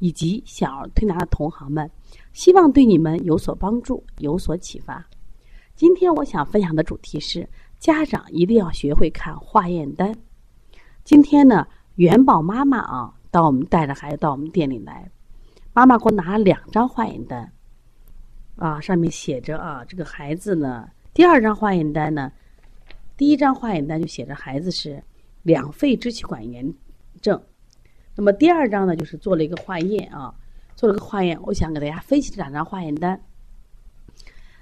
以及小儿推拿的同行们，希望对你们有所帮助，有所启发。今天我想分享的主题是：家长一定要学会看化验单。今天呢，元宝妈妈啊，到我们带着孩子到我们店里来，妈妈给我拿了两张化验单，啊，上面写着啊，这个孩子呢，第二张化验单呢，第一张化验单就写着孩子是两肺支气管炎症。那么第二张呢，就是做了一个化验啊，做了个化验。我想给大家分析这两张化验单。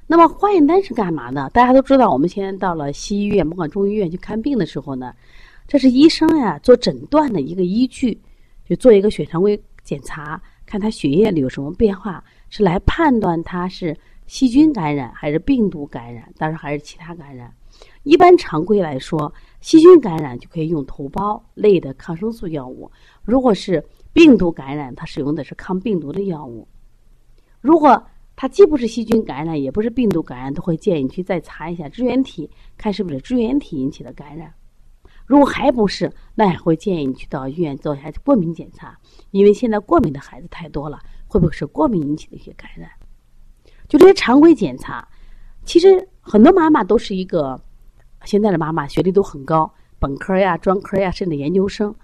那么化验单是干嘛呢？大家都知道，我们现在到了西医院、不管中医院去看病的时候呢，这是医生呀做诊断的一个依据，就做一个血常规检查，看他血液里有什么变化，是来判断他是细菌感染还是病毒感染，当然还是其他感染。一般常规来说，细菌感染就可以用头孢类的抗生素药物。如果是病毒感染，它使用的是抗病毒的药物。如果它既不是细菌感染，也不是病毒感染，都会建议你去再查一下支原体，看是不是支原体引起的感染。如果还不是，那也会建议你去到医院做一下过敏检查，因为现在过敏的孩子太多了，会不会是过敏引起的一些感染？就这些常规检查，其实很多妈妈都是一个现在的妈妈学历都很高，本科呀、专科呀，甚至研究生。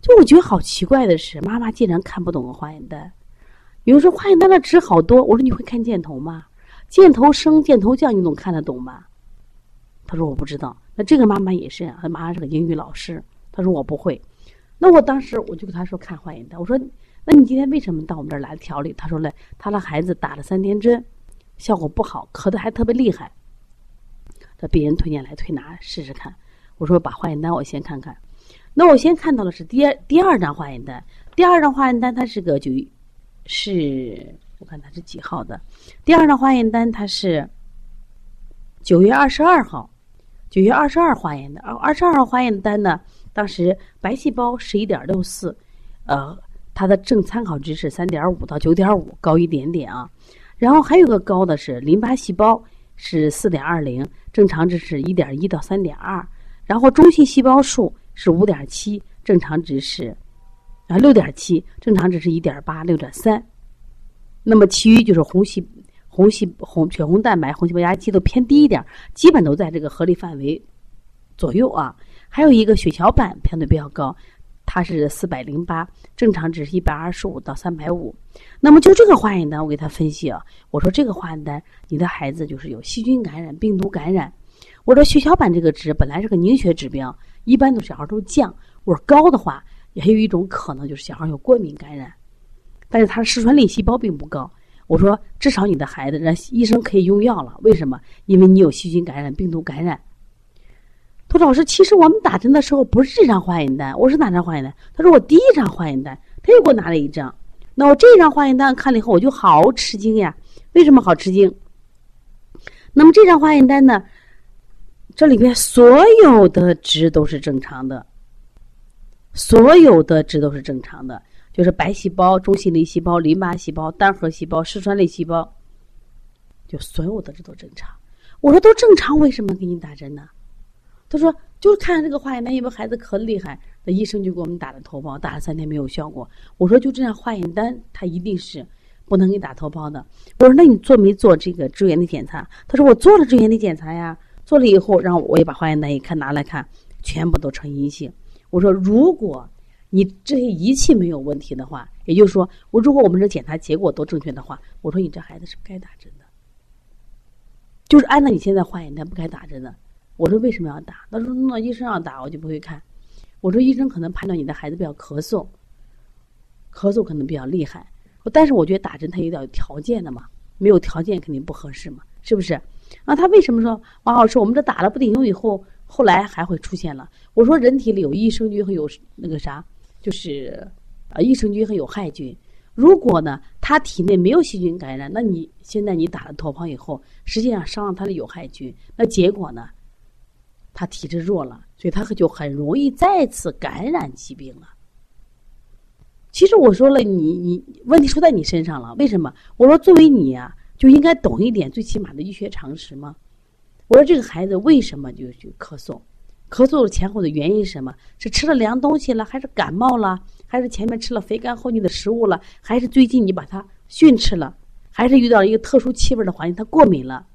就我觉得好奇怪的是，妈妈竟然看不懂个化验单。比如说化验单的值好多，我说你会看箭头吗？箭头升、箭头降，你总看得懂吗？他说我不知道。那这个妈妈也是，她妈妈是个英语老师，她说我不会。那我当时我就跟她说看化验单，我说那你今天为什么到我们这儿来调理？她说嘞，她的孩子打了三天针，效果不好，咳的还特别厉害。他别人推荐来推拿试试看。我说把化验单我先看看。那我先看到的是第二第二张化验单，第二张化验单它是个九，是我看它是几号的？第二张化验单它是九月二十二号，九月二十二化验的。二二十二号化验单呢，当时白细胞十一点六四，呃，它的正参考值是三点五到九点五，高一点点啊。然后还有个高的是淋巴细胞是四点二零，正常值是一点一到三点二。然后中性细胞数。是五点七，正常值是啊六点七，正常值是一点八六点三。那么其余就是红细红细红血红蛋白、红细胞压积都偏低一点，基本都在这个合理范围左右啊。还有一个血小板相对比较高，它是四百零八，正常值是一百二十五到三百五。那么就这个化验单，我给他分析啊，我说这个化验单，你的孩子就是有细菌感染、病毒感染。我说血小板这个值本来是个凝血指标。一般都小孩都降，我说高的话，也还有一种可能就是小孩有过敏感染，但是他的嗜酸类细胞并不高。我说至少你的孩子，让医生可以用药了。为什么？因为你有细菌感染、病毒感染。说：“老师，其实我们打针的时候不是这张化验单。”我说：“哪张化验单？”他说：“我第一张化验单。”他又给我拿了一张。那我这张化验单看了以后，我就好吃惊呀！为什么好吃惊？那么这张化验单呢？这里边所有的值都是正常的，所有的值都是正常的，就是白细胞、中性粒细胞、淋巴细胞、单核细胞、嗜酸类细胞，就所有的值都正常。我说都正常，为什么给你打针呢？他说就是看这个化验单，因为孩子咳厉害，那医生就给我们打了头孢，打了三天没有效果。我说就这样化验单，他一定是不能给你打头孢的。我说那你做没做这个支原体检查？他说我做了支原体检查呀。做了以后，然后我也把化验单一看，拿来看，全部都呈阴性。我说，如果你这些仪器没有问题的话，也就是说，我如果我们这检查结果都正确的话，我说你这孩子是不该打针的，就是按照你现在化验单不该打针的。我说为什么要打？他说那医生要打，我就不会看。我说医生可能判断你的孩子比较咳嗽，咳嗽可能比较厉害。但是我觉得打针它有点条件的嘛，没有条件肯定不合适嘛，是不是？啊，他为什么说王老师？我们这打了不顶用以后，后来还会出现了？我说人体里有益生菌和有那个啥，就是啊益生菌和有害菌。如果呢，他体内没有细菌感染，那你现在你打了头孢以后，实际上伤了他的有害菌，那结果呢，他体质弱了，所以他就很容易再次感染疾病了。其实我说了，你你问题出在你身上了，为什么？我说作为你啊，就应该懂一点最起码的医学常识吗？我说这个孩子为什么就就咳嗽？咳嗽的前后的原因是什么？是吃了凉东西了，还是感冒了，还是前面吃了肥甘厚腻的食物了，还是最近你把它训斥了，还是遇到了一个特殊气味的环境，他过敏了？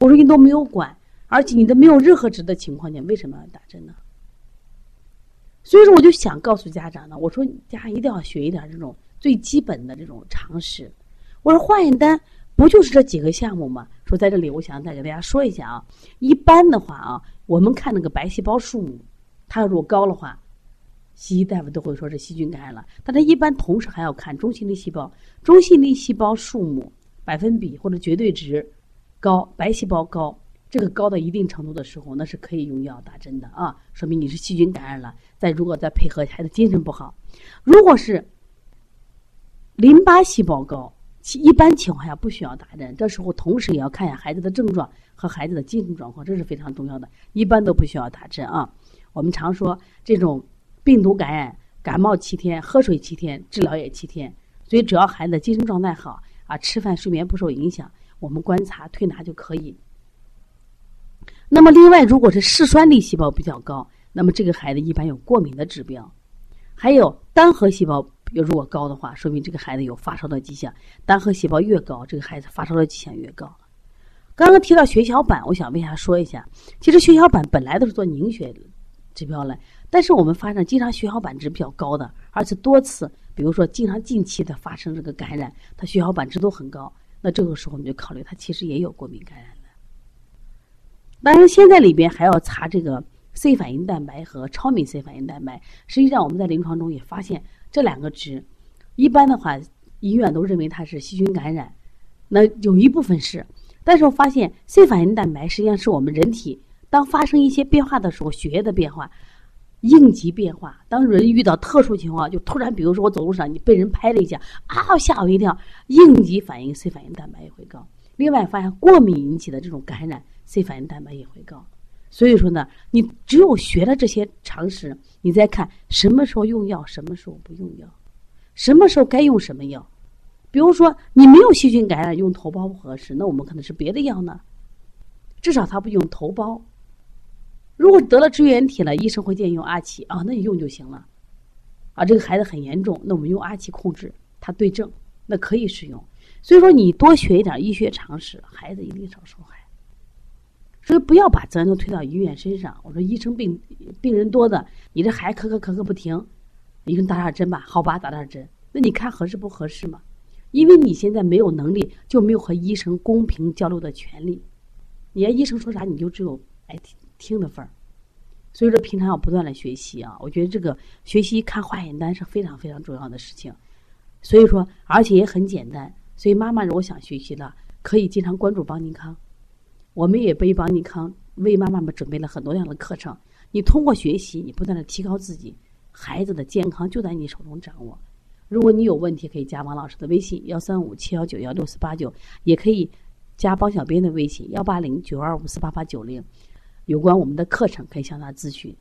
我说你都没有管，而且你都没有任何值的情况下，为什么要打针呢？所以说，我就想告诉家长呢，我说家长一定要学一点这种最基本的这种常识。我说化验单不就是这几个项目吗？说在这里，我想再给大家说一下啊。一般的话啊，我们看那个白细胞数目，它如果高的话，西医大夫都会说是细菌感染了。但它一般同时还要看中性粒细胞，中性粒细胞数目百分比或者绝对值高，白细胞高。这个高到一定程度的时候，那是可以用药打针的啊，说明你是细菌感染了。再如果再配合孩子精神不好，如果是淋巴细胞高，其一般情况下不需要打针。这时候同时也要看一下孩子的症状和孩子的精神状况，这是非常重要的。一般都不需要打针啊。我们常说这种病毒感染，感冒七天，喝水七天，治疗也七天。所以只要孩子的精神状态好啊，吃饭睡眠不受影响，我们观察推拿就可以。那么，另外，如果是嗜酸粒细胞比较高，那么这个孩子一般有过敏的指标。还有单核细胞如果高的话，说明这个孩子有发烧的迹象。单核细胞越高，这个孩子发烧的迹象越高。刚刚提到血小板，我想为啥说一下？其实血小板本来都是做凝血指标了，但是我们发现经常血小板值比较高的，而且多次，比如说经常近期的发生这个感染，他血小板值都很高，那这个时候我们就考虑他其实也有过敏感染。当然，现在里边还要查这个 C 反应蛋白和超敏 C 反应蛋白。实际上，我们在临床中也发现这两个值，一般的话，医院都认为它是细菌感染。那有一部分是，但是我发现 C 反应蛋白实际上是我们人体当发生一些变化的时候，血液的变化、应急变化。当人遇到特殊情况，就突然，比如说我走路上你被人拍了一下，啊，吓我一跳，应急反应 C 反应蛋白也会高。另外，发现过敏引起的这种感染。C 反应蛋白也会高，所以说呢，你只有学了这些常识，你再看什么时候用药，什么时候不用药，什么时候该用什么药。比如说你没有细菌感染，用头孢不合适，那我们可能是别的药呢。至少他不用头孢。如果得了支原体了，医生会建议用阿奇啊，那你用就行了。啊，这个孩子很严重，那我们用阿奇控制，他对症，那可以使用。所以说，你多学一点医学常识，孩子一定少受害。所以不要把责任都推到医院身上。我说医生病病人多的，你这孩子咳咳咳咳不停，医生打点针吧，好吧，打点针。那你看合适不合适嘛？因为你现在没有能力，就没有和医生公平交流的权利。你要医生说啥，你就只有哎听听的份儿。所以说平常要不断的学习啊。我觉得这个学习看化验单是非常非常重要的事情。所以说，而且也很简单。所以妈妈如果想学习的，可以经常关注邦尼康。我们也被邦尼康为妈妈们准备了很多样的课程。你通过学习，你不断的提高自己，孩子的健康就在你手中掌握。如果你有问题，可以加王老师的微信幺三五七幺九幺六四八九，也可以加包小编的微信幺八零九二五四八八九零。有关我们的课程，可以向他咨询。